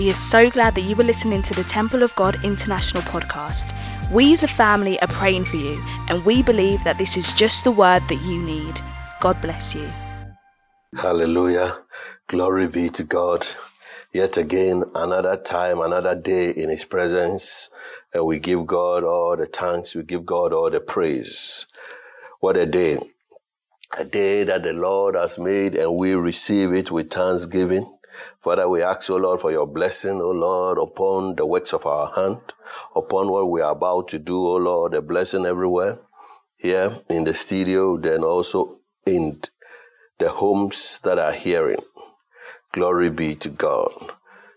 We are so glad that you were listening to the Temple of God International podcast. We as a family are praying for you, and we believe that this is just the word that you need. God bless you. Hallelujah. Glory be to God. Yet again, another time, another day in His presence. And we give God all the thanks. We give God all the praise. What a day. A day that the Lord has made and we receive it with thanksgiving. Father, we ask, O Lord, for your blessing, O Lord, upon the works of our hand, upon what we are about to do, O Lord, a blessing everywhere, here in the studio, then also in the homes that are hearing. Glory be to God.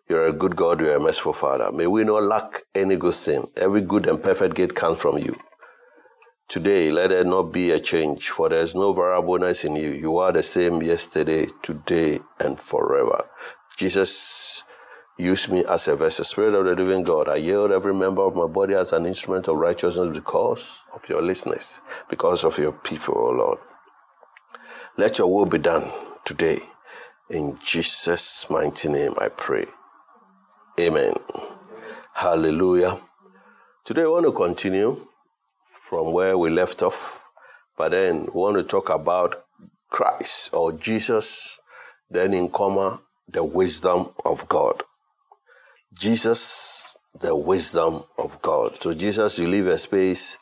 You're a good God, you're a merciful Father. May we not lack any good thing. Every good and perfect gift comes from you. Today, let there not be a change, for there is no variableness in you. You are the same yesterday, today, and forever. Jesus, use me as a vessel. Spirit of the living God, I yield every member of my body as an instrument of righteousness because of your listeners, because of your people, O Lord. Let your will be done today. In Jesus' mighty name, I pray. Amen. Hallelujah. Today, I want to continue from where we left off, but then we want to talk about Christ or Jesus, then in comma, the wisdom of God. Jesus, the wisdom of God. So, Jesus, you leave a space,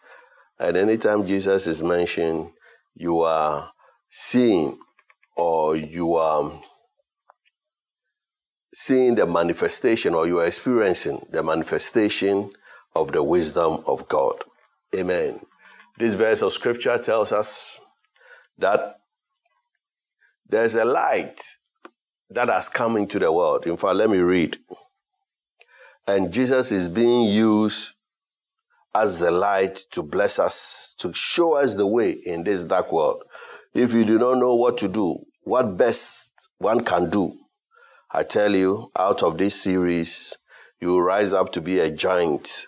and anytime Jesus is mentioned, you are seeing or you are seeing the manifestation or you are experiencing the manifestation of the wisdom of God. Amen. This verse of scripture tells us that there's a light that has come into the world. In fact, let me read. And Jesus is being used as the light to bless us, to show us the way in this dark world. If you do not know what to do, what best one can do, I tell you, out of this series, you will rise up to be a giant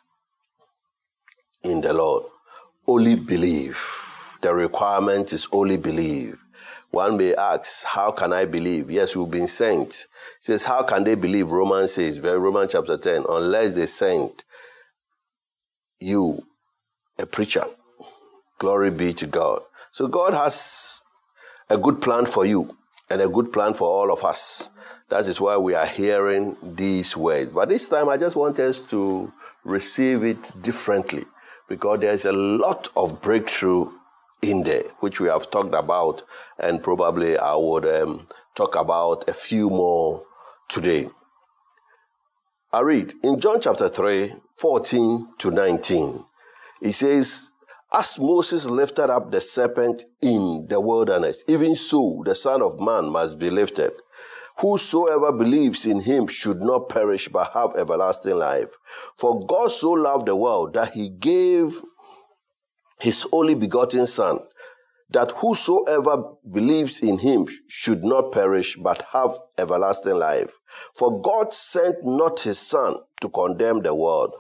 in the Lord. Only believe. The requirement is only believe. One may ask, how can I believe? Yes, you've been sent. Says, how can they believe? Romans says, Romans chapter 10, unless they sent you, a preacher. Glory be to God. So God has a good plan for you and a good plan for all of us. That is why we are hearing these words. But this time I just want us to receive it differently because there's a lot of breakthrough in there, which we have talked about, and probably I would um, talk about a few more today. I read in John chapter 3, 14 to 19. It says, As Moses lifted up the serpent in the wilderness, even so the Son of Man must be lifted. Whosoever believes in him should not perish but have everlasting life. For God so loved the world that he gave his only begotten Son, that whosoever believes in him should not perish but have everlasting life. For God sent not his Son to condemn the world,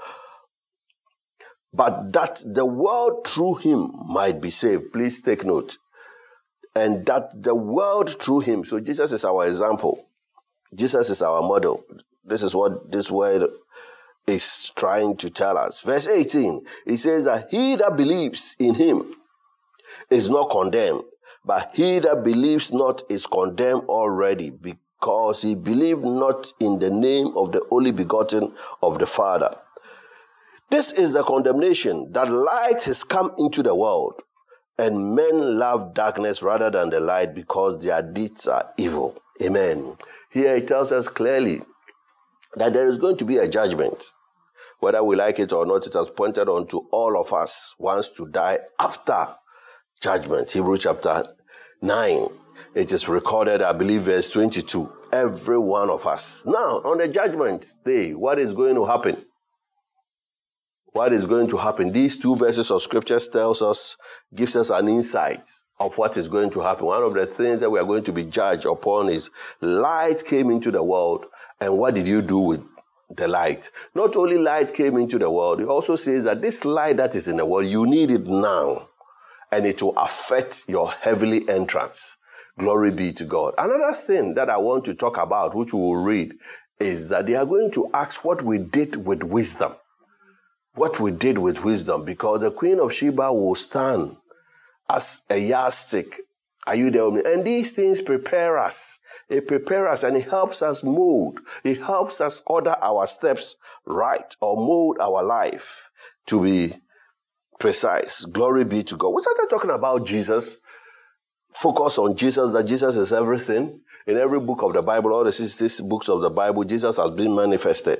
but that the world through him might be saved. Please take note. And that the world through him, so Jesus is our example. Jesus is our model. This is what this word is trying to tell us. Verse 18, it says that he that believes in him is not condemned, but he that believes not is condemned already because he believed not in the name of the only begotten of the Father. This is the condemnation that light has come into the world, and men love darkness rather than the light because their deeds are evil. Amen. Here it tells us clearly that there is going to be a judgment. Whether we like it or not, it has pointed on to all of us wants to die after judgment. Hebrew chapter 9. It is recorded, I believe, verse 22. Every one of us. Now, on the judgment day, what is going to happen? What is going to happen? These two verses of scriptures tells us, gives us an insight of what is going to happen. One of the things that we are going to be judged upon is light came into the world, and what did you do with the light? Not only light came into the world, it also says that this light that is in the world, you need it now, and it will affect your heavenly entrance. Glory be to God. Another thing that I want to talk about, which we will read is that they are going to ask what we did with wisdom. What we did with wisdom, because the Queen of Sheba will stand as a yardstick. Are you there with me? And these things prepare us. It prepares us and it helps us mold. It helps us order our steps right or mold our life to be precise. Glory be to God. We started talking about Jesus. Focus on Jesus, that Jesus is everything. In every book of the Bible, all the 66 books of the Bible, Jesus has been manifested.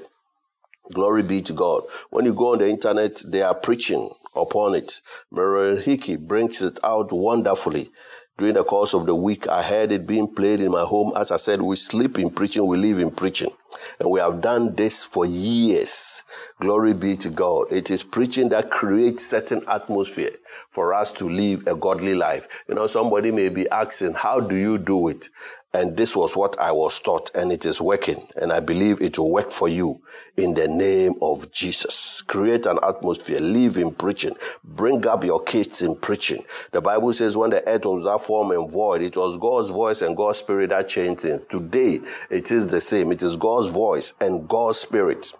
Glory be to God. When you go on the internet, they are preaching upon it. Marilyn Hickey brings it out wonderfully. During the course of the week, I heard it being played in my home. As I said, we sleep in preaching, we live in preaching. And we have done this for years. Glory be to God. It is preaching that creates certain atmosphere for us to live a godly life. You know, somebody may be asking, how do you do it? And this was what I was taught, and it is working. And I believe it will work for you in the name of Jesus. Create an atmosphere, live in preaching, bring up your kids in preaching. The Bible says when the earth was that form and void, it was God's voice and God's spirit that changed things. Today, it is the same. It is God's voice and God's spirit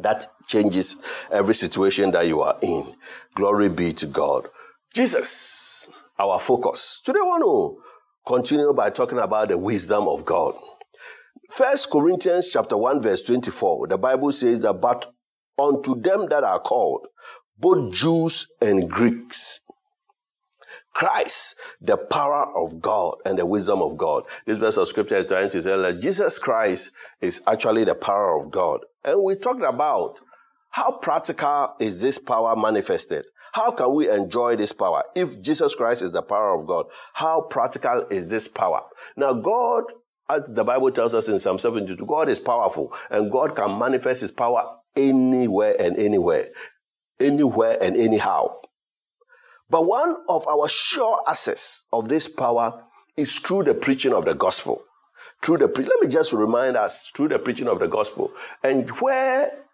that changes every situation that you are in. Glory be to God. Jesus, our focus. Today, I want to continue by talking about the wisdom of God. First Corinthians chapter 1 verse 24, the Bible says that, but unto them that are called, both Jews and Greeks, Christ, the power of God and the wisdom of God. This verse of scripture is trying to say that Jesus Christ is actually the power of God. And we talked about how practical is this power manifested? How can we enjoy this power? If Jesus Christ is the power of God, how practical is this power? Now, God, as the Bible tells us in Psalm 72, God is powerful and God can manifest his power anywhere and anywhere, anywhere and anyhow. But one of our sure access of this power is through the preaching of the gospel. Through the pre- let me just remind us through the preaching of the gospel and where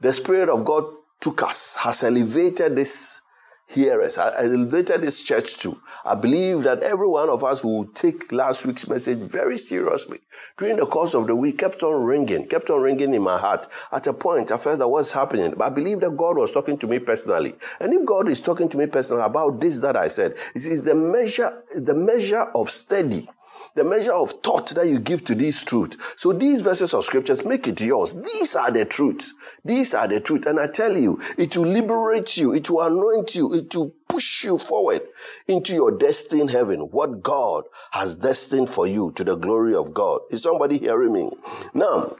the Spirit of God took us, has elevated this hearers, I elevated this church to. I believe that every one of us will take last week's message very seriously. During the course of the week, kept on ringing, kept on ringing in my heart. At a point, I felt that what's happening, but I believe that God was talking to me personally. And if God is talking to me personally about this that I said, it is the measure, the measure of steady the measure of thought that you give to these truths. So these verses of scriptures, make it yours. These are the truths. These are the truth. And I tell you, it will liberate you. It will anoint you. It will push you forward into your destined heaven. What God has destined for you to the glory of God. Is somebody hearing me? Now,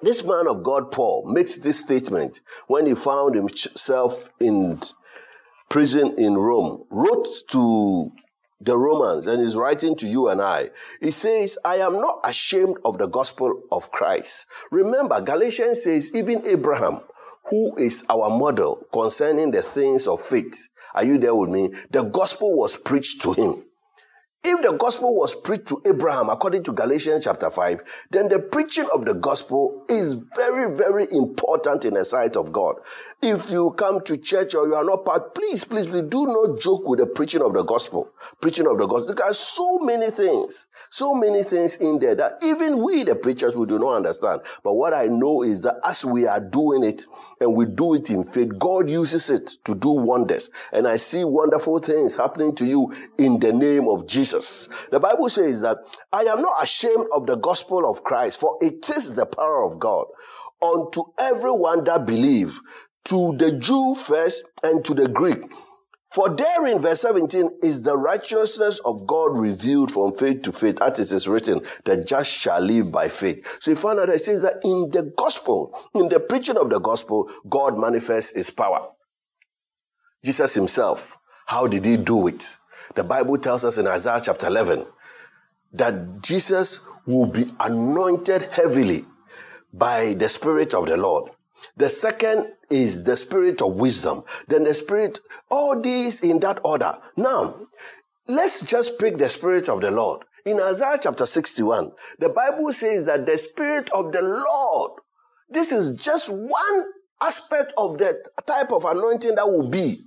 this man of God, Paul, makes this statement when he found himself in prison in Rome, wrote to the Romans and is writing to you and I. He says, I am not ashamed of the gospel of Christ. Remember, Galatians says, even Abraham, who is our model concerning the things of faith, are you there with me? The gospel was preached to him. If the gospel was preached to Abraham according to Galatians chapter 5, then the preaching of the gospel is very, very important in the sight of God. If you come to church or you are not part, please, please, please do not joke with the preaching of the gospel. Preaching of the gospel. There are so many things, so many things in there that even we, the preachers, we do not understand. But what I know is that as we are doing it and we do it in faith, God uses it to do wonders. And I see wonderful things happening to you in the name of Jesus. The Bible says that I am not ashamed of the gospel of Christ, for it is the power of God unto everyone that believe to the Jew first and to the Greek. For therein, verse 17, is the righteousness of God revealed from faith to faith. As it is written, the just shall live by faith. So you find out that it says that in the gospel, in the preaching of the gospel, God manifests his power. Jesus himself, how did he do it? The Bible tells us in Isaiah chapter 11 that Jesus will be anointed heavily by the Spirit of the Lord. The second is the spirit of wisdom. Then the spirit, all these in that order. Now, let's just pick the spirit of the Lord. In Isaiah chapter 61, the Bible says that the spirit of the Lord, this is just one aspect of the type of anointing that will be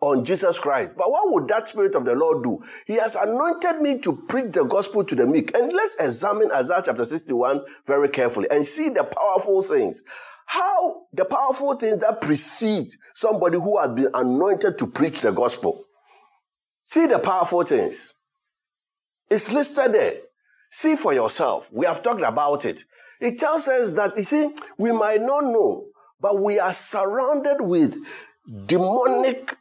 on Jesus Christ. But what would that Spirit of the Lord do? He has anointed me to preach the gospel to the meek. And let's examine Isaiah chapter 61 very carefully and see the powerful things. How the powerful things that precede somebody who has been anointed to preach the gospel. See the powerful things. It's listed there. See for yourself. We have talked about it. It tells us that, you see, we might not know, but we are surrounded with demonic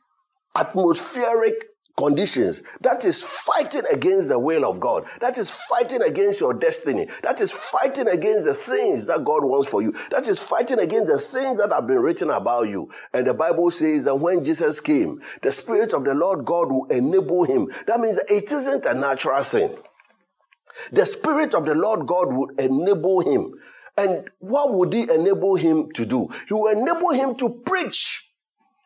atmospheric conditions that is fighting against the will of God. That is fighting against your destiny. That is fighting against the things that God wants for you. That is fighting against the things that have been written about you. And the Bible says that when Jesus came, the Spirit of the Lord God will enable him. That means it isn't a natural thing. The Spirit of the Lord God would enable him. And what would he enable him to do? He will enable him to preach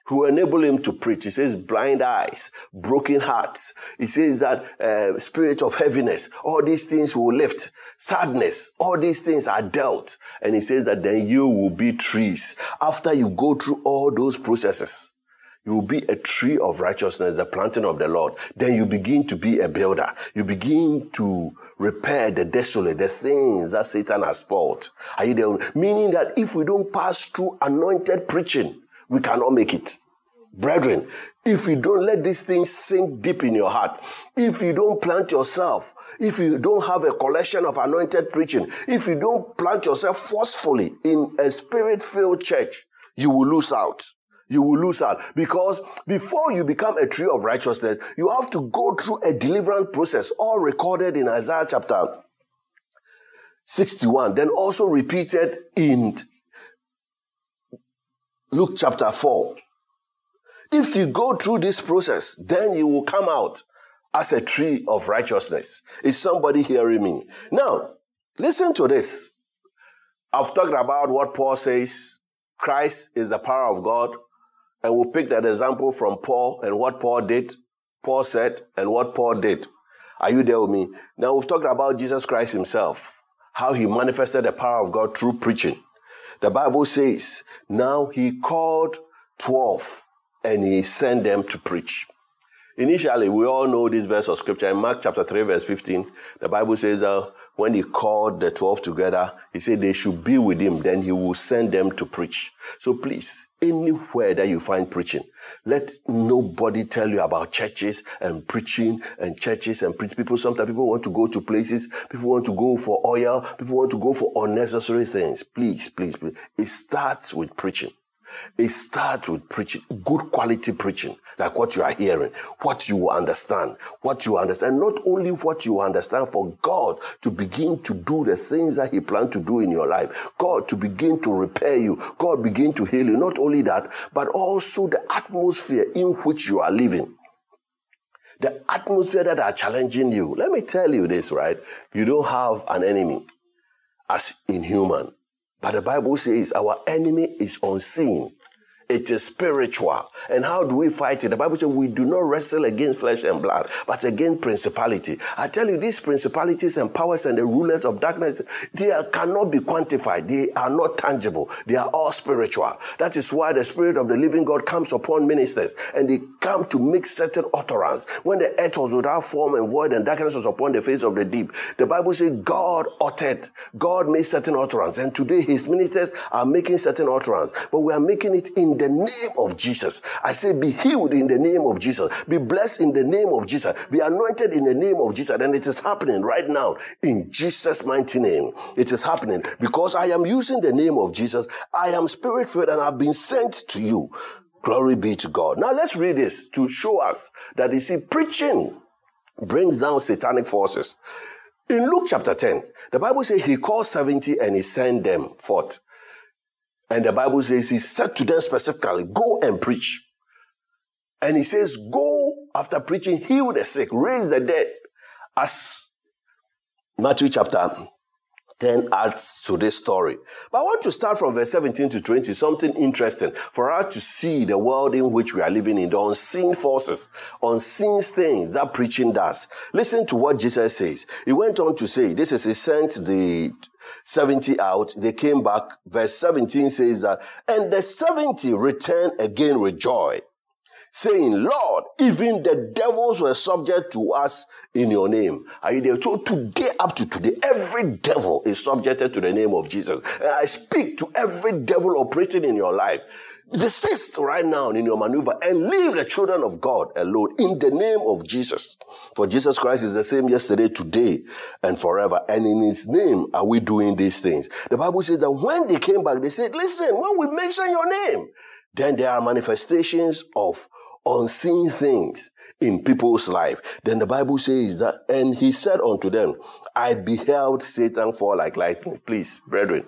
who enable him to preach. He says blind eyes, broken hearts. He says that uh, spirit of heaviness, all these things will lift. Sadness, all these things are dealt. And he says that then you will be trees. After you go through all those processes, you will be a tree of righteousness, the planting of the Lord. Then you begin to be a builder. You begin to repair the desolate, the things that Satan has spoiled. Are you there? Meaning that if we don't pass through anointed preaching, we cannot make it. Brethren, if you don't let these things sink deep in your heart, if you don't plant yourself, if you don't have a collection of anointed preaching, if you don't plant yourself forcefully in a spirit filled church, you will lose out. You will lose out because before you become a tree of righteousness, you have to go through a deliverance process, all recorded in Isaiah chapter 61, then also repeated in Luke chapter 4. If you go through this process, then you will come out as a tree of righteousness. Is somebody hearing me? Now, listen to this. I've talked about what Paul says. Christ is the power of God. And we'll pick that example from Paul and what Paul did, Paul said, and what Paul did. Are you there with me? Now we've talked about Jesus Christ himself, how he manifested the power of God through preaching. The Bible says, now he called 12 and he sent them to preach. Initially, we all know this verse of scripture in Mark chapter 3, verse 15. The Bible says that when he called the 12 together, he said they should be with him, then he will send them to preach. So please, anywhere that you find preaching, let nobody tell you about churches and preaching and churches and preach. People, sometimes people want to go to places, people want to go for oil, people want to go for unnecessary things. Please, please, please. It starts with preaching. It starts with preaching, good quality preaching, like what you are hearing, what you understand, what you understand, not only what you understand for God to begin to do the things that He planned to do in your life, God to begin to repair you, God begin to heal you. Not only that, but also the atmosphere in which you are living. The atmosphere that are challenging you. Let me tell you this, right? You don't have an enemy as inhuman. But the Bible says our enemy is unseen. It is spiritual. And how do we fight it? The Bible says we do not wrestle against flesh and blood, but against principality. I tell you, these principalities and powers and the rulers of darkness, they are, cannot be quantified. They are not tangible. They are all spiritual. That is why the Spirit of the living God comes upon ministers and they come to make certain utterance. When the earth was without form and void and darkness was upon the face of the deep, the Bible says God uttered. God made certain utterance. And today his ministers are making certain utterance. But we are making it in the name of Jesus. I say, be healed in the name of Jesus. Be blessed in the name of Jesus. Be anointed in the name of Jesus. And it is happening right now in Jesus' mighty name. It is happening because I am using the name of Jesus. I am spirit filled and I've been sent to you. Glory be to God. Now let's read this to show us that you see, preaching brings down satanic forces. In Luke chapter 10, the Bible says he called 70 and he sent them forth. And the Bible says he said to them specifically, go and preach. And he says, go after preaching, heal the sick, raise the dead. As Matthew chapter 10 adds to this story. But I want to start from verse 17 to 20, something interesting for us to see the world in which we are living in, the unseen forces, unseen things that preaching does. Listen to what Jesus says. He went on to say, this is, he sent the 70 out, they came back. Verse 17 says that, and the 70 returned again with joy, saying, Lord, even the devils were subject to us in your name. Are you there? So today, up to today, every devil is subjected to the name of Jesus. And I speak to every devil operating in your life. Desist right now in your maneuver and leave the children of God alone in the name of Jesus. For Jesus Christ is the same yesterday, today, and forever. And in his name are we doing these things. The Bible says that when they came back, they said, listen, when we mention your name, then there are manifestations of unseen things in people's life. Then the Bible says that, and he said unto them, I beheld Satan fall like lightning. Please, brethren,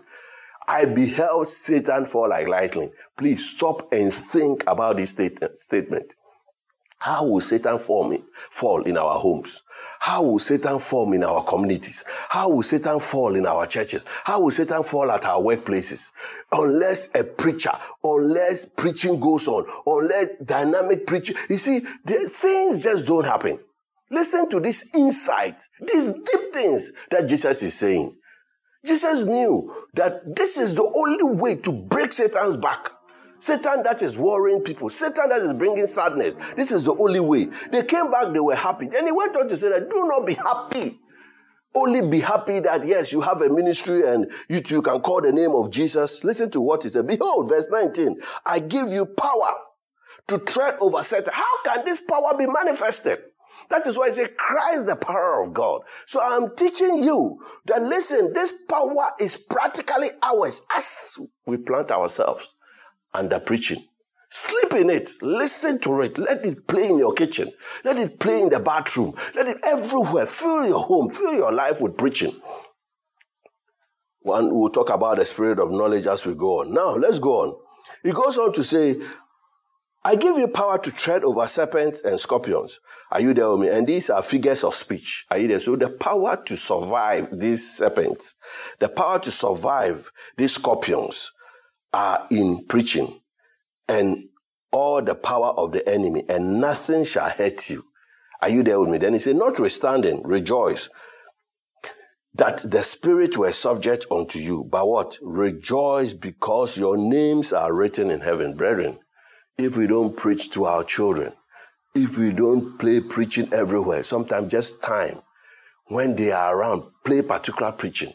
I beheld Satan fall like lightning. Please stop and think about this statement. How will Satan fall in, fall in our homes? How will Satan fall in our communities? How will Satan fall in our churches? How will Satan fall at our workplaces? Unless a preacher, unless preaching goes on, unless dynamic preaching. You see, the things just don't happen. Listen to this insight, these deep things that Jesus is saying. Jesus knew that this is the only way to break Satan's back. Satan that is worrying people, Satan that is bringing sadness. This is the only way. They came back, they were happy. Then he went on to say that do not be happy. Only be happy that yes, you have a ministry and you too can call the name of Jesus. Listen to what he said. Behold, verse 19, I give you power to tread over Satan. How can this power be manifested? That is why I say Christ the power of God. So I'm teaching you that listen, this power is practically ours as we plant ourselves under preaching. Sleep in it. Listen to it. Let it play in your kitchen. Let it play in the bathroom. Let it everywhere. Fill your home. Fill your life with preaching. One, we'll talk about the spirit of knowledge as we go on. Now, let's go on. He goes on to say, I give you power to tread over serpents and scorpions. Are you there with me? And these are figures of speech. Are you there? So the power to survive these serpents, the power to survive these scorpions are in preaching and all the power of the enemy and nothing shall hurt you. Are you there with me? Then he said, notwithstanding, rejoice that the spirit were subject unto you. But what? Rejoice because your names are written in heaven. Brethren, if we don't preach to our children, if we don't play preaching everywhere, sometimes just time when they are around, play particular preaching.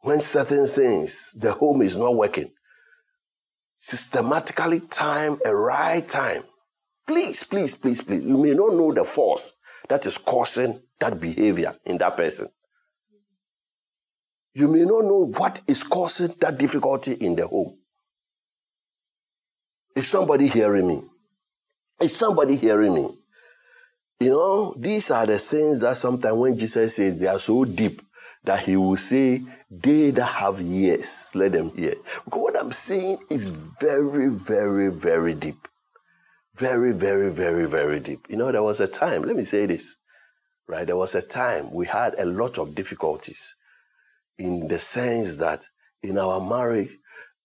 When certain things, the home is not working, systematically time a right time. Please, please, please, please. You may not know the force that is causing that behavior in that person. You may not know what is causing that difficulty in the home. Is somebody hearing me? Is somebody hearing me? You know, these are the things that sometimes when Jesus says they are so deep that he will say, They that have ears, let them hear. Because what I'm saying is very, very, very deep. Very, very, very, very deep. You know, there was a time, let me say this, right? There was a time we had a lot of difficulties in the sense that in our marriage,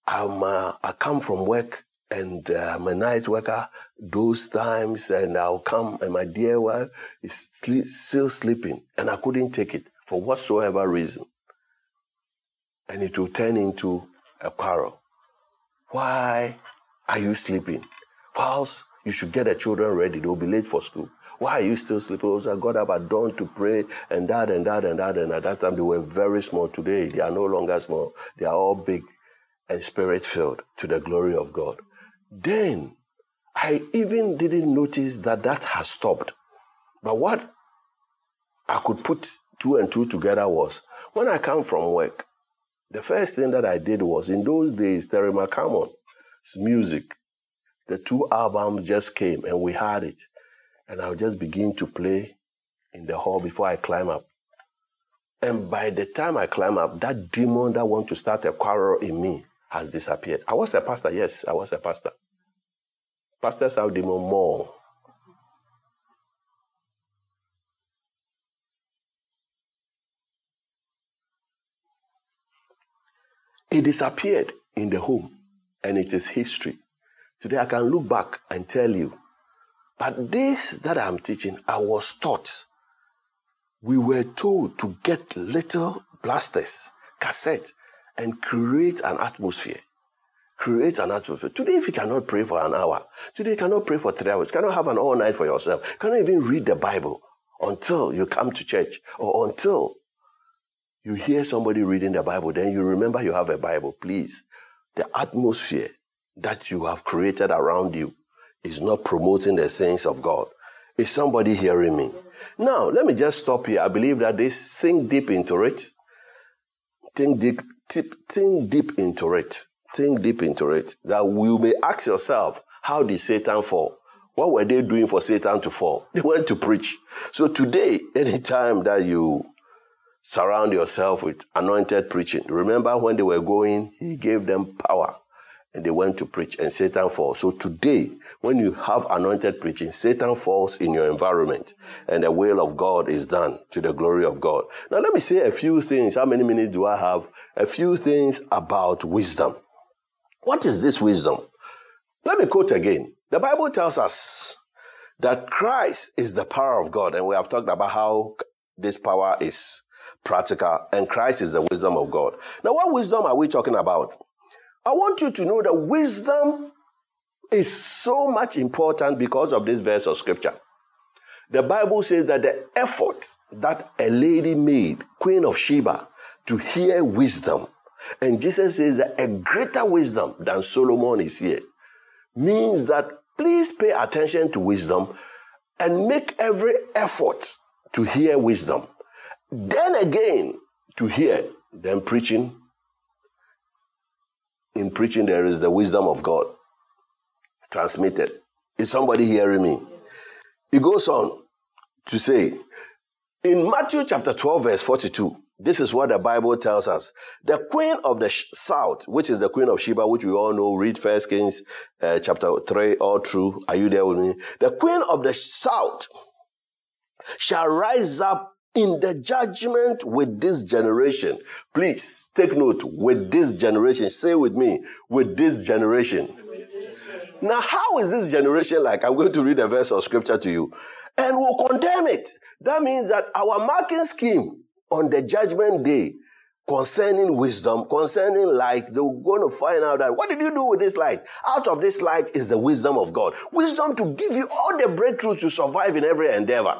I'm, uh, I come from work and uh, I'm a night worker those times, and I'll come, and my dear wife is still sleeping, and I couldn't take it for whatsoever reason. And it will turn into a quarrel. Why are you sleeping? Whilst you should get the children ready, they'll be late for school. Why are you still sleeping? Also, I got up at dawn to pray and that and that and that. And at that time, they were very small. Today, they are no longer small. They are all big and spirit filled to the glory of God. Then I even didn't notice that that has stopped. But what I could put two and two together was when I come from work, the first thing that I did was in those days, Terry MacAlmon, music, the two albums just came and we had it. And I'll just begin to play in the hall before I climb up. And by the time I climb up, that demon that want to start a quarrel in me has disappeared. I was a pastor, yes, I was a pastor. Pastors have demon more. It disappeared in the home and it is history. Today I can look back and tell you, but this that I'm teaching, I was taught. We were told to get little blasters, cassette, and create an atmosphere. Create an atmosphere. Today, if you cannot pray for an hour, today you cannot pray for three hours, cannot have an all night for yourself, cannot even read the Bible until you come to church or until you hear somebody reading the Bible, then you remember you have a Bible. Please, the atmosphere that you have created around you is not promoting the things of God. Is somebody hearing me? Now, let me just stop here. I believe that this think deep into it. Think deep, deep, think deep into it. Think deep into it. That you may ask yourself, how did Satan fall? What were they doing for Satan to fall? They went to preach. So today, anytime that you surround yourself with anointed preaching, remember when they were going, he gave them power and they went to preach and Satan falls. So today, when you have anointed preaching, Satan falls in your environment and the will of God is done to the glory of God. Now let me say a few things. How many minutes do I have? A few things about wisdom. What is this wisdom? Let me quote again. The Bible tells us that Christ is the power of God and we have talked about how this power is practical and Christ is the wisdom of God. Now what wisdom are we talking about? I want you to know that wisdom is so much important because of this verse of scripture. The Bible says that the effort that a lady made, Queen of Sheba, to hear wisdom, and Jesus says that a greater wisdom than Solomon is here, means that please pay attention to wisdom and make every effort to hear wisdom. Then again, to hear, them preaching in preaching, there is the wisdom of God transmitted. Is somebody hearing me? He goes on to say, in Matthew chapter 12, verse 42, this is what the Bible tells us. The queen of the south, which is the queen of Sheba, which we all know, read First Kings uh, chapter 3 all through. Are you there with me? The queen of the south shall rise up in the judgment with this generation. Please take note with this generation. Say with me, with this generation. Now, how is this generation like? I'm going to read a verse of scripture to you. And we'll condemn it. That means that our marking scheme on the judgment day concerning wisdom, concerning light, they're going to find out that what did you do with this light? Out of this light is the wisdom of God. Wisdom to give you all the breakthroughs to survive in every endeavor.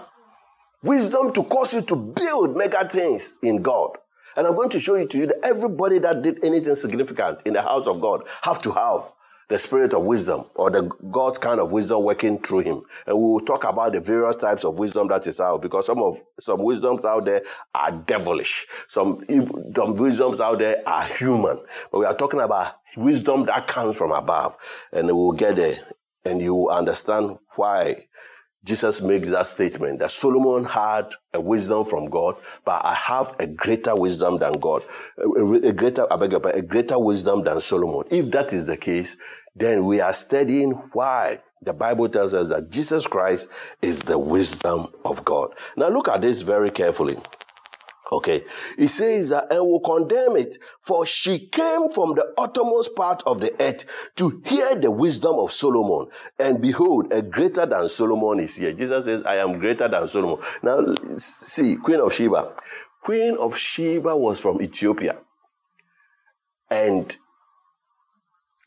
Wisdom to cause you to build mega things in God. And I'm going to show you to you that everybody that did anything significant in the house of God have to have the spirit of wisdom or the God's kind of wisdom working through him. And we will talk about the various types of wisdom that is out because some of some wisdoms out there are devilish. Some, some wisdoms out there are human. But we are talking about wisdom that comes from above. And we will get there and you will understand why Jesus makes that statement that Solomon had a wisdom from God, but I have a greater wisdom than God, a, greater, I beg your pardon, a greater wisdom than Solomon. If that is the case, then we are studying why the Bible tells us that Jesus Christ is the wisdom of God. Now look at this very carefully. Okay. He says that, and will condemn it, for she came from the uttermost part of the earth to hear the wisdom of Solomon. And behold, a greater than Solomon is here. Jesus says, I am greater than Solomon. Now, see, Queen of Sheba. Queen of Sheba was from Ethiopia. And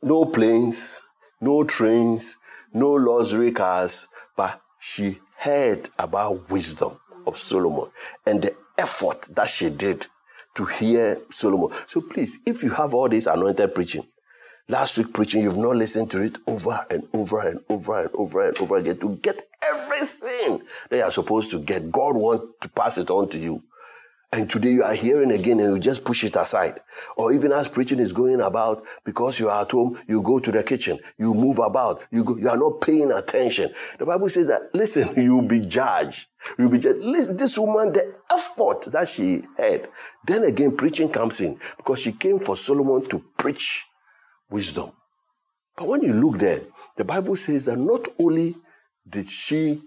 no planes, no trains, no luxury cars, but she heard about wisdom of Solomon and the effort that she did to hear Solomon. So please, if you have all this anointed preaching, last week preaching, you've not listened to it over and over and over and over and over again to get everything that you're supposed to get. God wants to pass it on to you. And today you are hearing again and you just push it aside. Or even as preaching is going about, because you are at home, you go to the kitchen, you move about, you go, you are not paying attention. The Bible says that, listen, you'll be judged. You'll be judged. Listen, this woman, the effort that she had. Then again, preaching comes in because she came for Solomon to preach wisdom. But when you look there, the Bible says that not only did she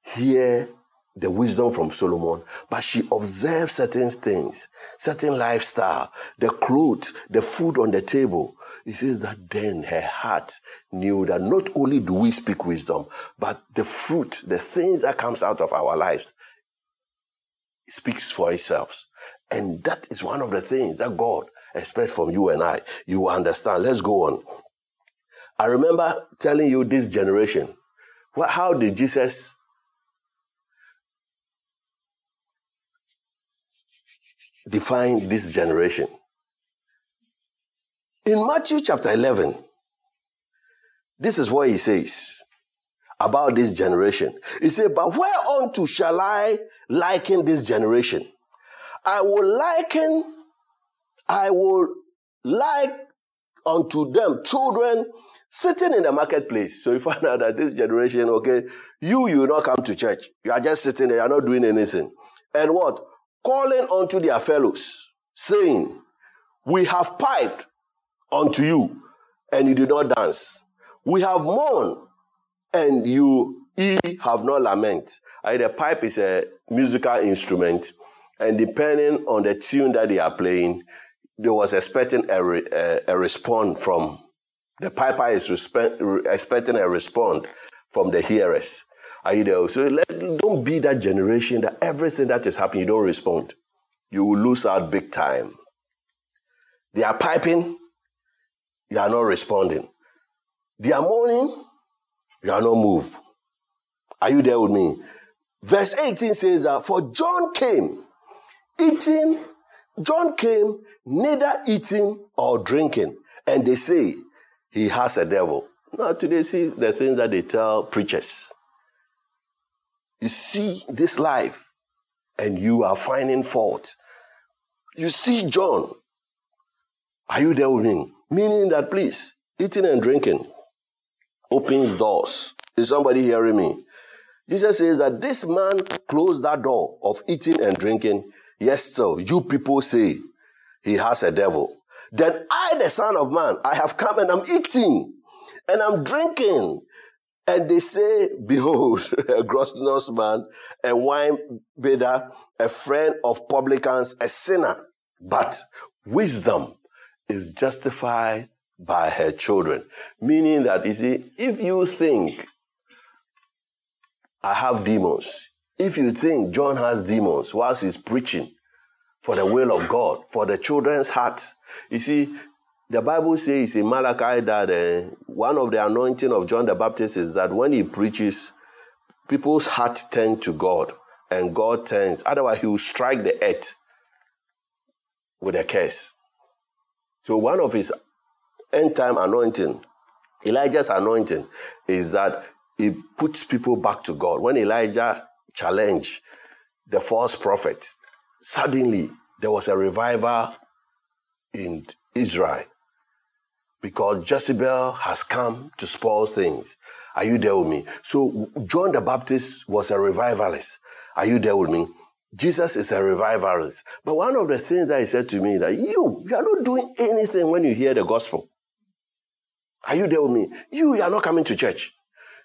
hear the wisdom from Solomon, but she observed certain things, certain lifestyle, the clothes, the food on the table. He says that then her heart knew that not only do we speak wisdom, but the fruit, the things that comes out of our lives, speaks for itself. And that is one of the things that God expect from you and I. You understand. Let's go on. I remember telling you this generation. What, how did Jesus define this generation? In Matthew chapter 11, this is what he says about this generation. He said, But whereunto shall I liken this generation? I will liken, I will like unto them children sitting in the marketplace. So you find out that this generation, okay, you, you not come to church. You are just sitting there, you are not doing anything. And what? Calling unto their fellows, saying, We have piped unto you, and you did not dance. We have mourned, and you ye have not lament. Uh, the pipe is a musical instrument, and depending on the tune that they are playing, they was expecting a, re, a, a response from the piper is expecting a response from the hearers. Are you there? So let, don't be that generation that everything that is happening you don't respond. You will lose out big time. They are piping, you are not responding. They are mourning, you are not moved. Are you there with me? Verse 18 says that for John came eating, John came neither eating or drinking. And they say he has a devil. Now, today, see the things that they tell preachers. You see this life and you are finding fault. You see John. Are you there with me? Meaning that, please, eating and drinking opens doors. Is somebody hearing me? Jesus says that this man closed that door of eating and drinking. Yes, sir. You people say he has a devil. Then I, the son of man, I have come and I'm eating and I'm drinking. And they say, behold, a gluttonous man, a wine bidder, a friend of publicans, a sinner. But wisdom is justified by her children. Meaning that, you see, if you think I have demons. If you think John has demons whilst he's preaching for the will of God, for the children's heart, you see, the Bible says in Malachi that uh, one of the anointing of John the Baptist is that when he preaches, people's heart turn to God and God turns. Otherwise, he will strike the earth with a curse. So one of his end time anointing, Elijah's anointing, is that it puts people back to God. When Elijah challenged the false prophet, suddenly there was a revival in Israel because Jezebel has come to spoil things. Are you there with me? So John the Baptist was a revivalist. Are you there with me? Jesus is a revivalist. But one of the things that he said to me that you, you are not doing anything when you hear the gospel. Are you there with me? You, you are not coming to church.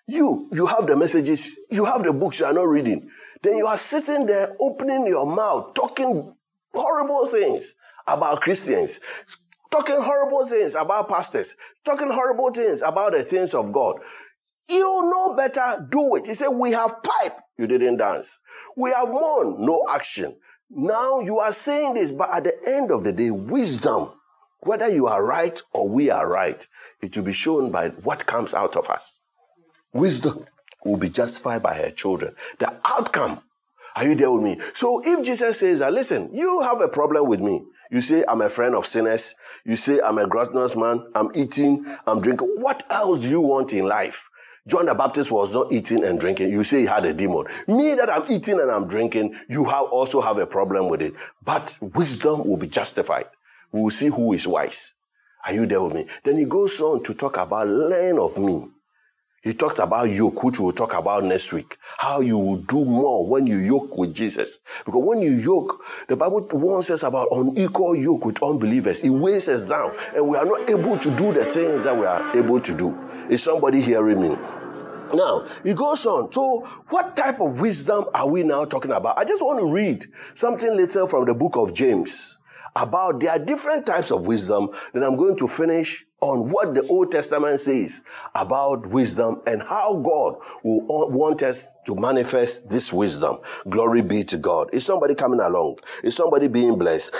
You, you have the messages, you have the books you are not reading. Then you are sitting there opening your mouth, talking horrible things about Christians, talking horrible things about pastors, talking horrible things about the things of God. You know better, do it. He said, we have pipe, you didn't dance. We have mourn, no action. Now you are saying this, but at the end of the day, wisdom, whether you are right or we are right, it will be shown by what comes out of us. Wisdom will be justified by her children. The outcome, are you there with me? So if Jesus says listen, you have a problem with me. You say, I'm a friend of sinners. You say, I'm a gluttonous man. I'm eating, I'm drinking. What else do you want in life? John the Baptist was not eating and drinking. You say he had a demon. Me that I'm eating and I'm drinking, you have also have a problem with it. But wisdom will be justified. We will see who is wise. Are you there with me? Then he goes on to talk about learn of me. He talked about yoke, which we'll talk about next week. How you will do more when you yoke with Jesus. Because when you yoke, the Bible warns us about unequal yoke with unbelievers. It weighs us down, and we are not able to do the things that we are able to do. Is somebody hearing me? Now, he goes on. So, what type of wisdom are we now talking about? I just want to read something little from the book of James about there are different types of wisdom. Then I'm going to finish on what the Old Testament says about wisdom and how God will uh, want us to manifest this wisdom. Glory be to God. Is somebody coming along? Is somebody being blessed?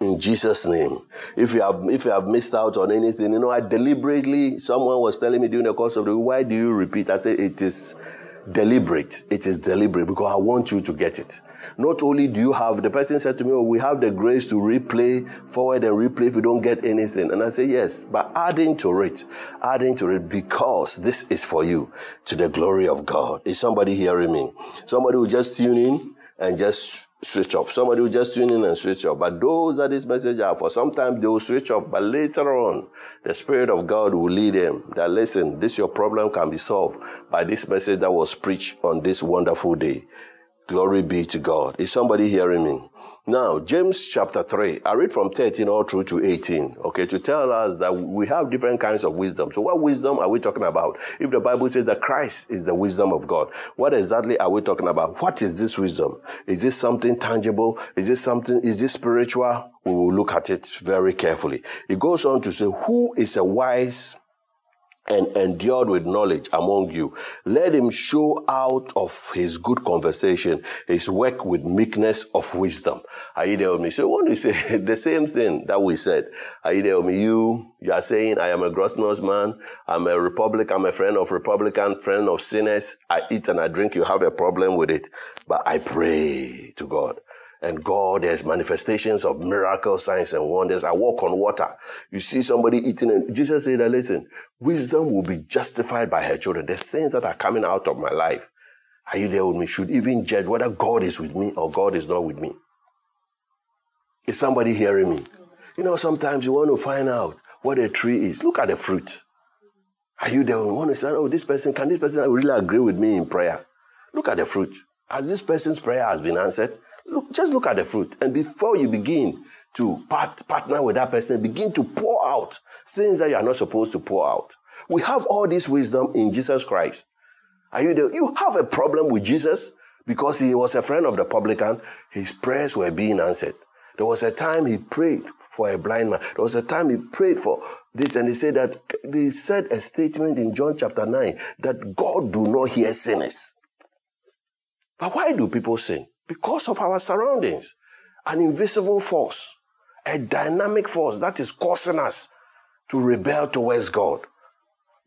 In Jesus' name. If you have if you have missed out on anything, you know, I deliberately someone was telling me during the course of the why do you repeat? I said it is deliberate. It is deliberate because I want you to get it. Not only do you have, the person said to me, oh, we have the grace to replay, forward and replay if you don't get anything. And I say, yes, but adding to it, adding to it because this is for you to the glory of God. Is somebody hearing me? Somebody will just tune in and just switch off. Somebody will just tune in and switch off. But those that this message are for, sometimes they will switch off. But later on, the Spirit of God will lead them that listen, this your problem can be solved by this message that was preached on this wonderful day. Glory be to God. Is somebody hearing me? Now, James chapter 3, I read from 13 all through to 18, okay, to tell us that we have different kinds of wisdom. So what wisdom are we talking about? If the Bible says that Christ is the wisdom of God, what exactly are we talking about? What is this wisdom? Is this something tangible? Is this something, is this spiritual? We will look at it very carefully. It goes on to say, who is a wise and endured with knowledge among you. Let him show out of his good conversation, his work with meekness of wisdom. Are you there with me? So when you say the same thing that we said, are you there with me? You, you are saying, I am a gross-nosed man. I'm a Republican. I'm a friend of Republican, friend of sinners. I eat and I drink. You have a problem with it. But I pray to God and God, there's manifestations of miracles, signs, and wonders. I walk on water. You see somebody eating, and Jesus said that, listen, wisdom will be justified by her children. The things that are coming out of my life, are you there with me? Should even judge whether God is with me or God is not with me. Is somebody hearing me? You know, sometimes you want to find out what a tree is. Look at the fruit. Are you there? You want to say, oh, this person, can this person really agree with me in prayer? Look at the fruit. Has this person's prayer has been answered? Look, just look at the fruit. And before you begin to part, partner with that person, begin to pour out things that you are not supposed to pour out. We have all this wisdom in Jesus Christ. Are you there? You have a problem with Jesus because he was a friend of the publican. His prayers were being answered. There was a time he prayed for a blind man. There was a time he prayed for this, and he said that they said a statement in John chapter 9 that God do not hear sinners. But why do people sin? Because of our surroundings. An invisible force, a dynamic force that is causing us to rebel towards God.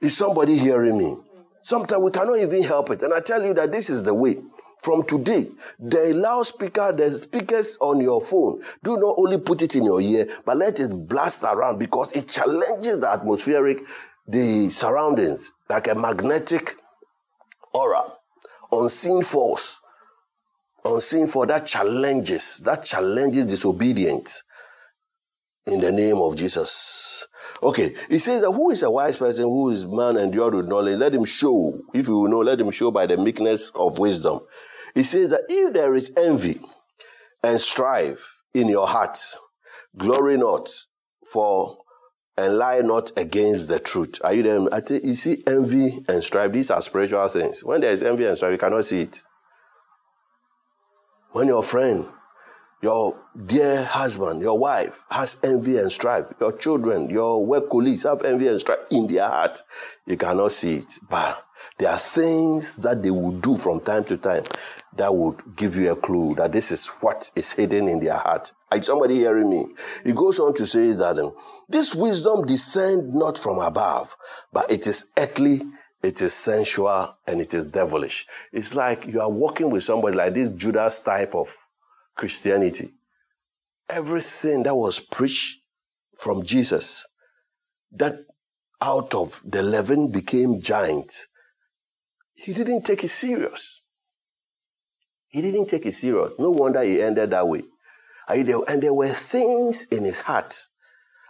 Is somebody hearing me? Sometimes we cannot even help it. And I tell you that this is the way. From today, the loudspeaker, the speakers on your phone, do not only put it in your ear, but let it blast around because it challenges the atmospheric, the surroundings, like a magnetic aura, unseen force unseen for that challenges, that challenges disobedience in the name of Jesus. Okay, he says that who is a wise person, who is man endured with knowledge, let him show, if you will know, let him show by the meekness of wisdom. He says that if there is envy and strife in your heart, glory not for and lie not against the truth. Are you there? I think you see envy and strife, these are spiritual things. When there is envy and strife, you cannot see it. When your friend, your dear husband, your wife has envy and strife, your children, your work colleagues have envy and strife in their heart, you cannot see it. But there are things that they will do from time to time that would give you a clue that this is what is hidden in their heart. Is somebody hearing me? He goes on to say that um, this wisdom descend not from above, but it is earthly it is sensual and it is devilish. It's like you are walking with somebody like this Judas type of Christianity. Everything that was preached from Jesus, that out of the leaven became giant. He didn't take it serious. He didn't take it serious. No wonder he ended that way. Are you there? And there were things in his heart.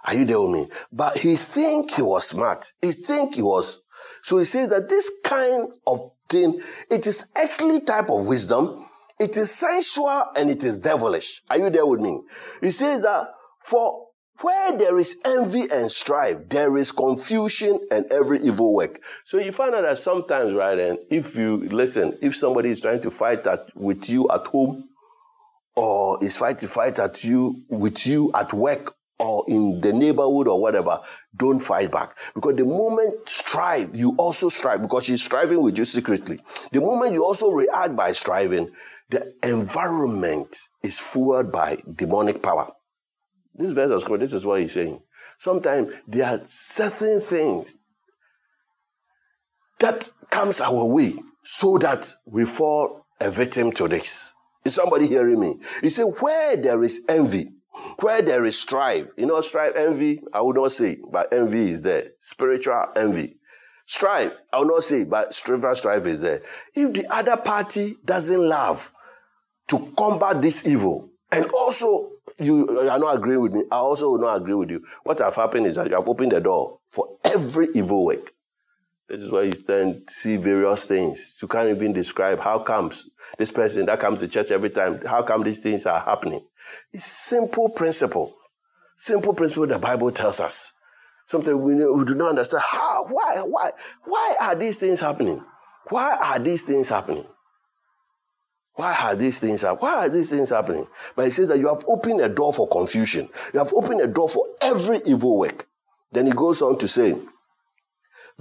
Are you there with me? But he think he was smart. He think he was so he says that this kind of thing, it is earthly type of wisdom, it is sensual and it is devilish. Are you there with me? He says that for where there is envy and strife, there is confusion and every evil work. So you find out that sometimes, right, and if you listen, if somebody is trying to fight at, with you at home, or is fighting fight at you with you at work or in the neighborhood or whatever, don't fight back. Because the moment strive, you also strive because she's striving with you secretly. The moment you also react by striving, the environment is fueled by demonic power. This verse of scripture, this is what he's saying. Sometimes there are certain things that comes our way so that we fall a victim to this. Is somebody hearing me? He said, where there is envy, where there is strife, you know, strife, envy, I would not say, but envy is there. Spiritual envy. Strife, I will not say, but spiritual strife is there. If the other party doesn't love to combat this evil, and also you are not agreeing with me, I also will not agree with you. What have happened is that you have opened the door for every evil work. This is where you stand, see various things. You can't even describe how comes this person that comes to church every time, how come these things are happening. It's simple principle. Simple principle the Bible tells us. Sometimes we, we do not understand how, why, why, why are these things happening? Why are these things happening? Why are these things Why are these things happening? But he says that you have opened a door for confusion. You have opened a door for every evil work. Then he goes on to say,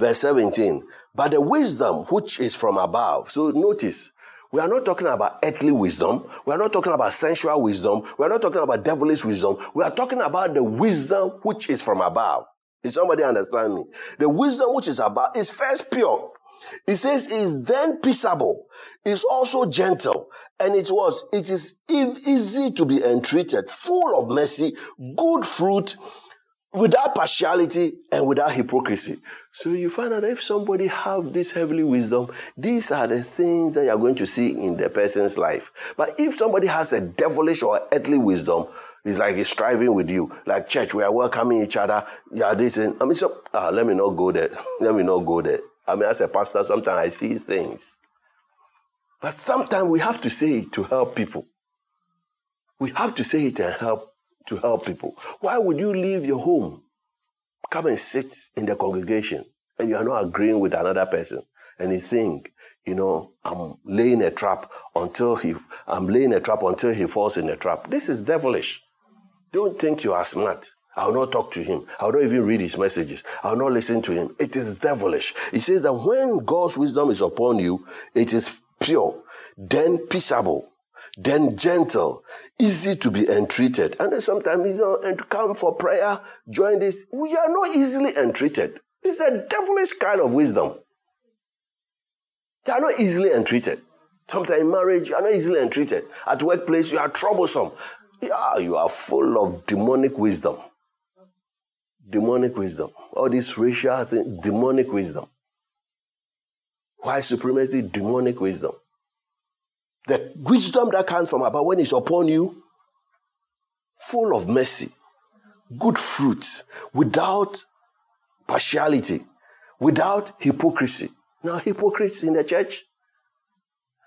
Verse 17, but the wisdom which is from above. So notice, we are not talking about earthly wisdom. We are not talking about sensual wisdom. We are not talking about devilish wisdom. We are talking about the wisdom which is from above. Is somebody understand me? The wisdom which is above is first pure. It says is then peaceable, is also gentle, and it was, it is easy to be entreated, full of mercy, good fruit, without partiality and without hypocrisy. So you find out if somebody have this heavenly wisdom, these are the things that you're going to see in the person's life. But if somebody has a devilish or earthly wisdom, it's like he's striving with you. Like church, we are welcoming each other. Yeah, this and I mean, so ah, let me not go there. let me not go there. I mean, as a pastor, sometimes I see things. But sometimes we have to say it to help people. We have to say it and help to help people. Why would you leave your home, come and sit in the congregation, and you are not agreeing with another person, and you think, you know, I'm laying a trap until he, I'm laying a trap until he falls in a trap. This is devilish. Don't think you are smart. I will not talk to him. I will not even read his messages. I will not listen to him. It is devilish. He says that when God's wisdom is upon you, it is pure, then peaceable, then gentle, easy to be entreated. And sometimes, you know, and to come for prayer, join this. We are not easily entreated. It's a devilish kind of wisdom. You are not easily entreated. Sometimes in marriage, you are not easily entreated. At workplace, you are troublesome. Yeah, you are full of demonic wisdom. Demonic wisdom. All this racial thing, demonic wisdom. White supremacy, demonic wisdom. The wisdom that comes from above when it's upon you, full of mercy, good fruits, without partiality, without hypocrisy. Now, hypocrites in the church.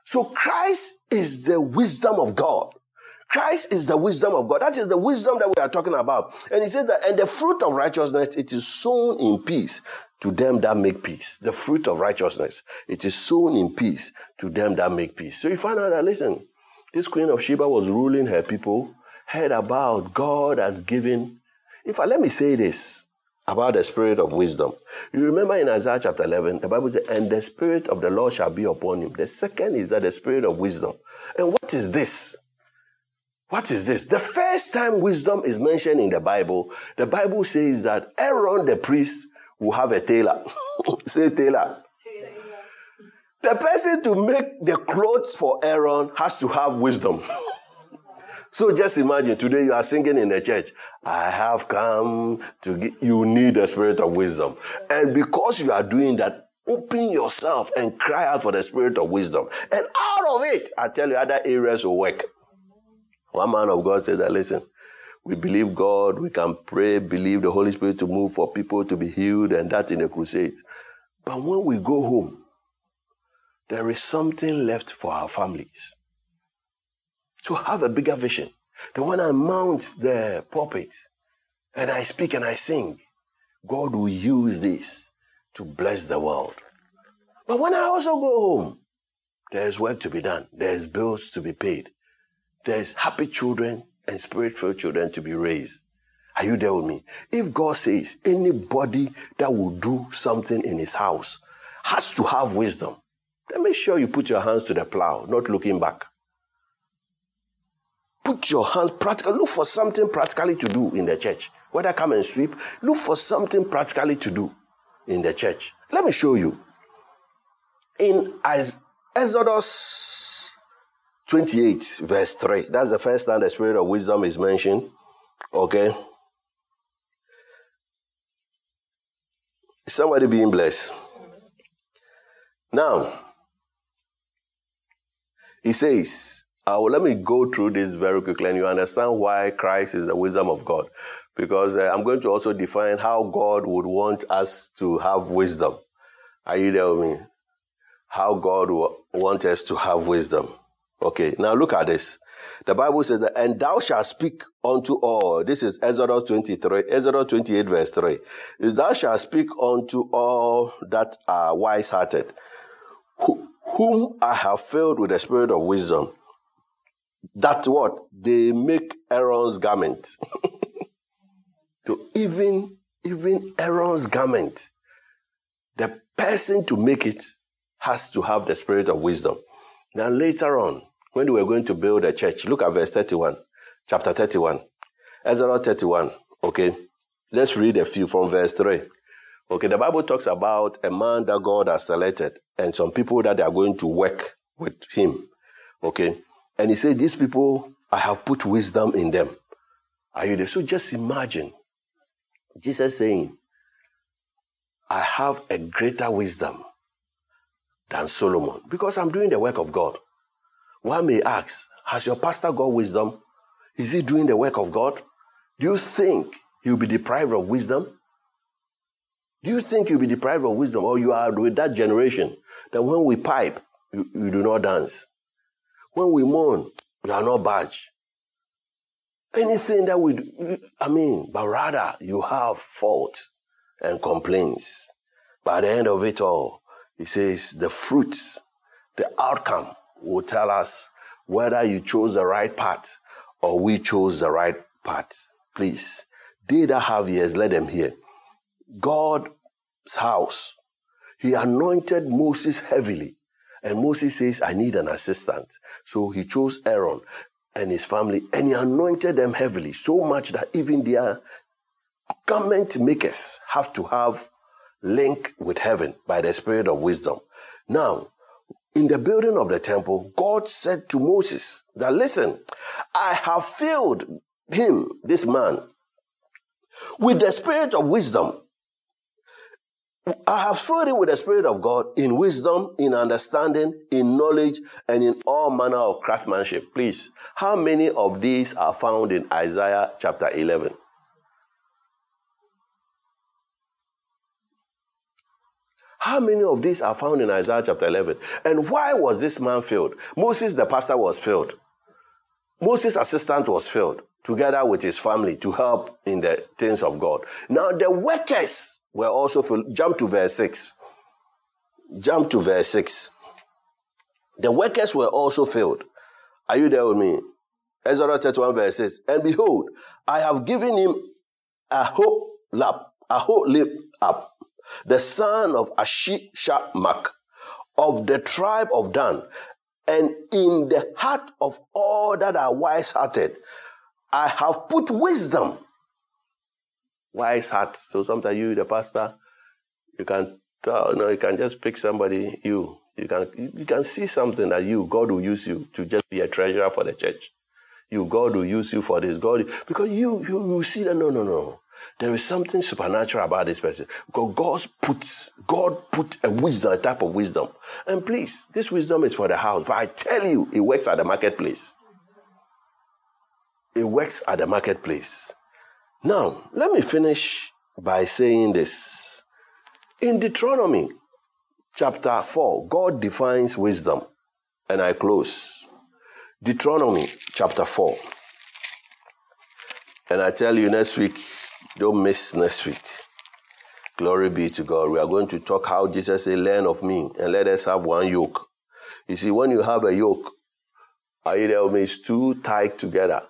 So Christ is the wisdom of God. Christ is the wisdom of God. That is the wisdom that we are talking about. And he says that, and the fruit of righteousness, it is sown in peace to them that make peace. The fruit of righteousness, it is sown in peace to them that make peace. So you find out that, listen, this queen of Sheba was ruling her people, heard about God has given. In fact, let me say this about the spirit of wisdom. You remember in Isaiah chapter 11, the Bible says, and the spirit of the Lord shall be upon him. The second is that the spirit of wisdom. And what is this? What is this? The first time wisdom is mentioned in the Bible, the Bible says that Aaron the priest will have a tailor. Say tailor. The person to make the clothes for Aaron has to have wisdom. so just imagine today you are singing in the church, I have come to get, you need the spirit of wisdom. And because you are doing that, open yourself and cry out for the spirit of wisdom. And out of it, I tell you, other areas will work. One man of God said that, listen, we believe God, we can pray, believe the Holy Spirit to move for people to be healed, and that in the crusade. But when we go home, there is something left for our families. So have a bigger vision. Then when I mount the pulpit and I speak and I sing, God will use this to bless the world. But when I also go home, there's work to be done. There's bills to be paid there's happy children and spirit filled children to be raised. Are you there with me? If God says anybody that will do something in his house has to have wisdom, then make sure you put your hands to the plow, not looking back. Put your hands practical. Look for something practically to do in the church. Whether come and sweep, look for something practically to do in the church. Let me show you. In Exodus 28, verse 3, that's the first time the spirit of wisdom is mentioned. Okay. Somebody being blessed. Now, he says, uh, well, let me go through this very quickly and you understand why Christ is the wisdom of God. Because uh, I'm going to also define how God would want us to have wisdom. Are you there with me? How God would want us to have wisdom. Okay, now look at this. The Bible says that, and thou shalt speak unto all. This is Exodus 23, Exodus 28 verse 3. Is thou shalt speak unto all that are wise hearted, whom I have filled with the spirit of wisdom. That what? They make Aaron's garment. to even, even Aaron's garment. The person to make it has to have the spirit of wisdom. Now later on, when we were going to build a church, look at verse 31, chapter 31, Ezra 31. Okay, let's read a few from verse 3. Okay, the Bible talks about a man that God has selected and some people that they are going to work with him. Okay, and he said, These people, I have put wisdom in them. Are you there? So just imagine Jesus saying, I have a greater wisdom than Solomon because I'm doing the work of God. One may ask, has your pastor got wisdom? Is he doing the work of God? Do you think he'll be deprived of wisdom? Do you think you'll be deprived of wisdom or you are with that generation that when we pipe, you, you do not dance? When we mourn, you are not budge. Anything that we do, I mean, but rather you have fault and complaints. By the end of it all, he says the fruits, the outcome will tell us whether you chose the right path or we chose the right path. Please, they that have ears, let them hear. God's house, he anointed Moses heavily. And Moses says, I need an assistant. So he chose Aaron and his family and he anointed them heavily, so much that even their garment makers have to have link with heaven by the spirit of wisdom. Now, in the building of the temple, God said to Moses that, listen, I have filled him, this man, with the spirit of wisdom. I have filled him with the spirit of God in wisdom, in understanding, in knowledge, and in all manner of craftsmanship. Please, how many of these are found in Isaiah chapter 11? How many of these are found in Isaiah chapter 11? And why was this man filled? Moses, the pastor, was filled. Moses' assistant was filled together with his family to help in the things of God. Now, the workers were also filled. Jump to verse 6. Jump to verse 6. The workers were also filled. Are you there with me? Ezra 31 verse 6. And behold, I have given him a whole lap, a whole lip up the son of Ahishamach of the tribe of Dan, and in the heart of all that are wise hearted, I have put wisdom. Wise heart. So sometimes you, the pastor, you can tell, you know, you can just pick somebody, you, you can, you can see something that you, God will use you to just be a treasurer for the church. You, God will use you for this. God, because you, you, you see that, no, no, no. There is something supernatural about this person because God puts God put a wisdom, a type of wisdom. And please, this wisdom is for the house, but I tell you, it works at the marketplace. It works at the marketplace. Now, let me finish by saying this. In Deuteronomy chapter 4, God defines wisdom. And I close. Deuteronomy chapter 4. And I tell you next week, don't miss next week. Glory be to God. We are going to talk how Jesus said, Learn of me and let us have one yoke. You see, when you have a yoke, are you there? It's too tight together.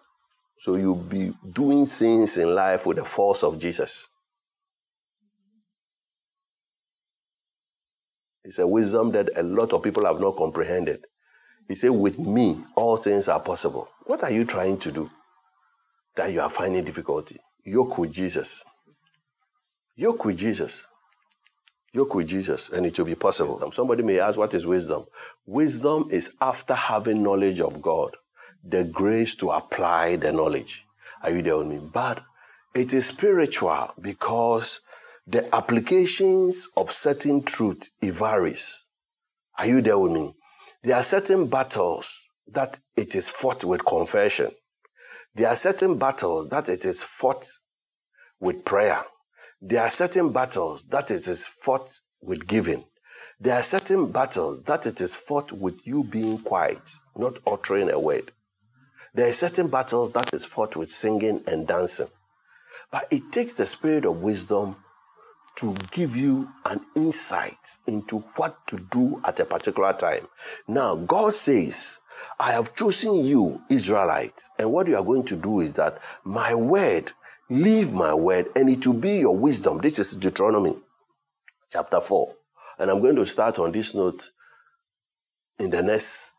So you'll be doing things in life with the force of Jesus. It's a wisdom that a lot of people have not comprehended. He said, With me, all things are possible. What are you trying to do that you are finding difficulty? Yoke with Jesus. Yoke with Jesus. Yoke with Jesus, and it will be possible. Somebody may ask, What is wisdom? Wisdom is after having knowledge of God, the grace to apply the knowledge. Are you there with me? But it is spiritual because the applications of certain truth varies. Are you there with me? There are certain battles that it is fought with confession. There are certain battles that it is fought with prayer. There are certain battles that it is fought with giving. There are certain battles that it is fought with you being quiet, not uttering a word. There are certain battles that is fought with singing and dancing. But it takes the spirit of wisdom to give you an insight into what to do at a particular time. Now, God says, I have chosen you, Israelites, and what you are going to do is that my word, leave my word, and it will be your wisdom. This is Deuteronomy chapter 4. And I'm going to start on this note in the next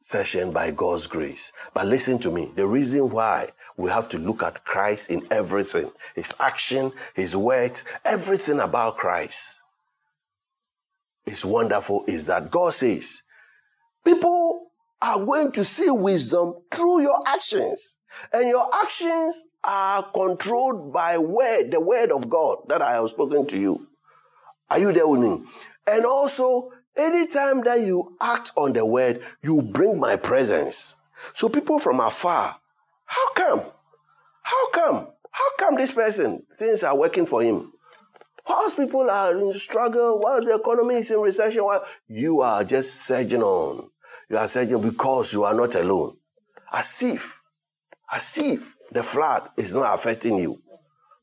session by God's grace. But listen to me. The reason why we have to look at Christ in everything His action, His words, everything about Christ is wonderful is that God says, people are going to see wisdom through your actions. And your actions are controlled by word, the word of God that I have spoken to you. Are you there with me? And also, anytime that you act on the word, you bring my presence. So people from afar how come? How come? How come this person, things are working for him? Whilst people are in struggle, while the economy is in recession, while you are just surging on. You are surging because you are not alone. As if, as if the flood is not affecting you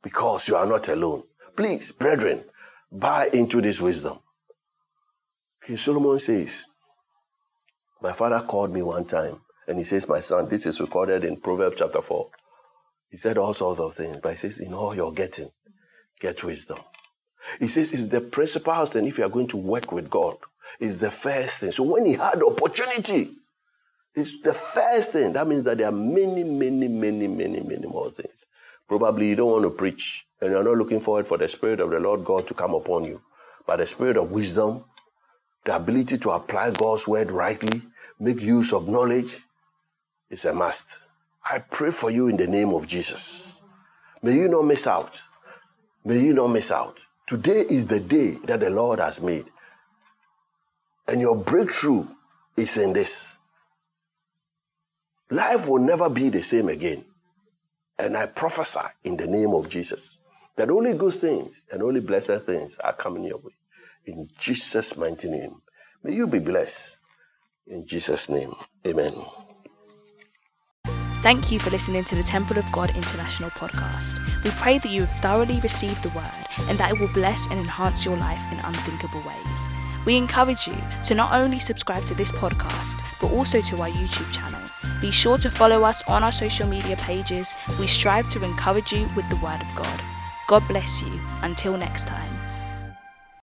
because you are not alone. Please, brethren, buy into this wisdom. King Solomon says, My father called me one time and he says, My son, this is recorded in Proverbs chapter 4. He said all sorts of things, but he says, In all you're getting, get wisdom. He says it's the principal thing if you are going to work with God. It's the first thing. So when he had opportunity, it's the first thing. That means that there are many, many, many, many, many more things. Probably you don't want to preach and you're not looking forward for the Spirit of the Lord God to come upon you. But the Spirit of wisdom, the ability to apply God's word rightly, make use of knowledge, is a must. I pray for you in the name of Jesus. May you not miss out. May you not miss out. Today is the day that the Lord has made. And your breakthrough is in this. Life will never be the same again. And I prophesy in the name of Jesus that only good things and only blessed things are coming your way. In Jesus' mighty name. May you be blessed. In Jesus' name. Amen. Thank you for listening to the Temple of God International podcast. We pray that you have thoroughly received the word and that it will bless and enhance your life in unthinkable ways. We encourage you to not only subscribe to this podcast, but also to our YouTube channel. Be sure to follow us on our social media pages. We strive to encourage you with the word of God. God bless you. Until next time.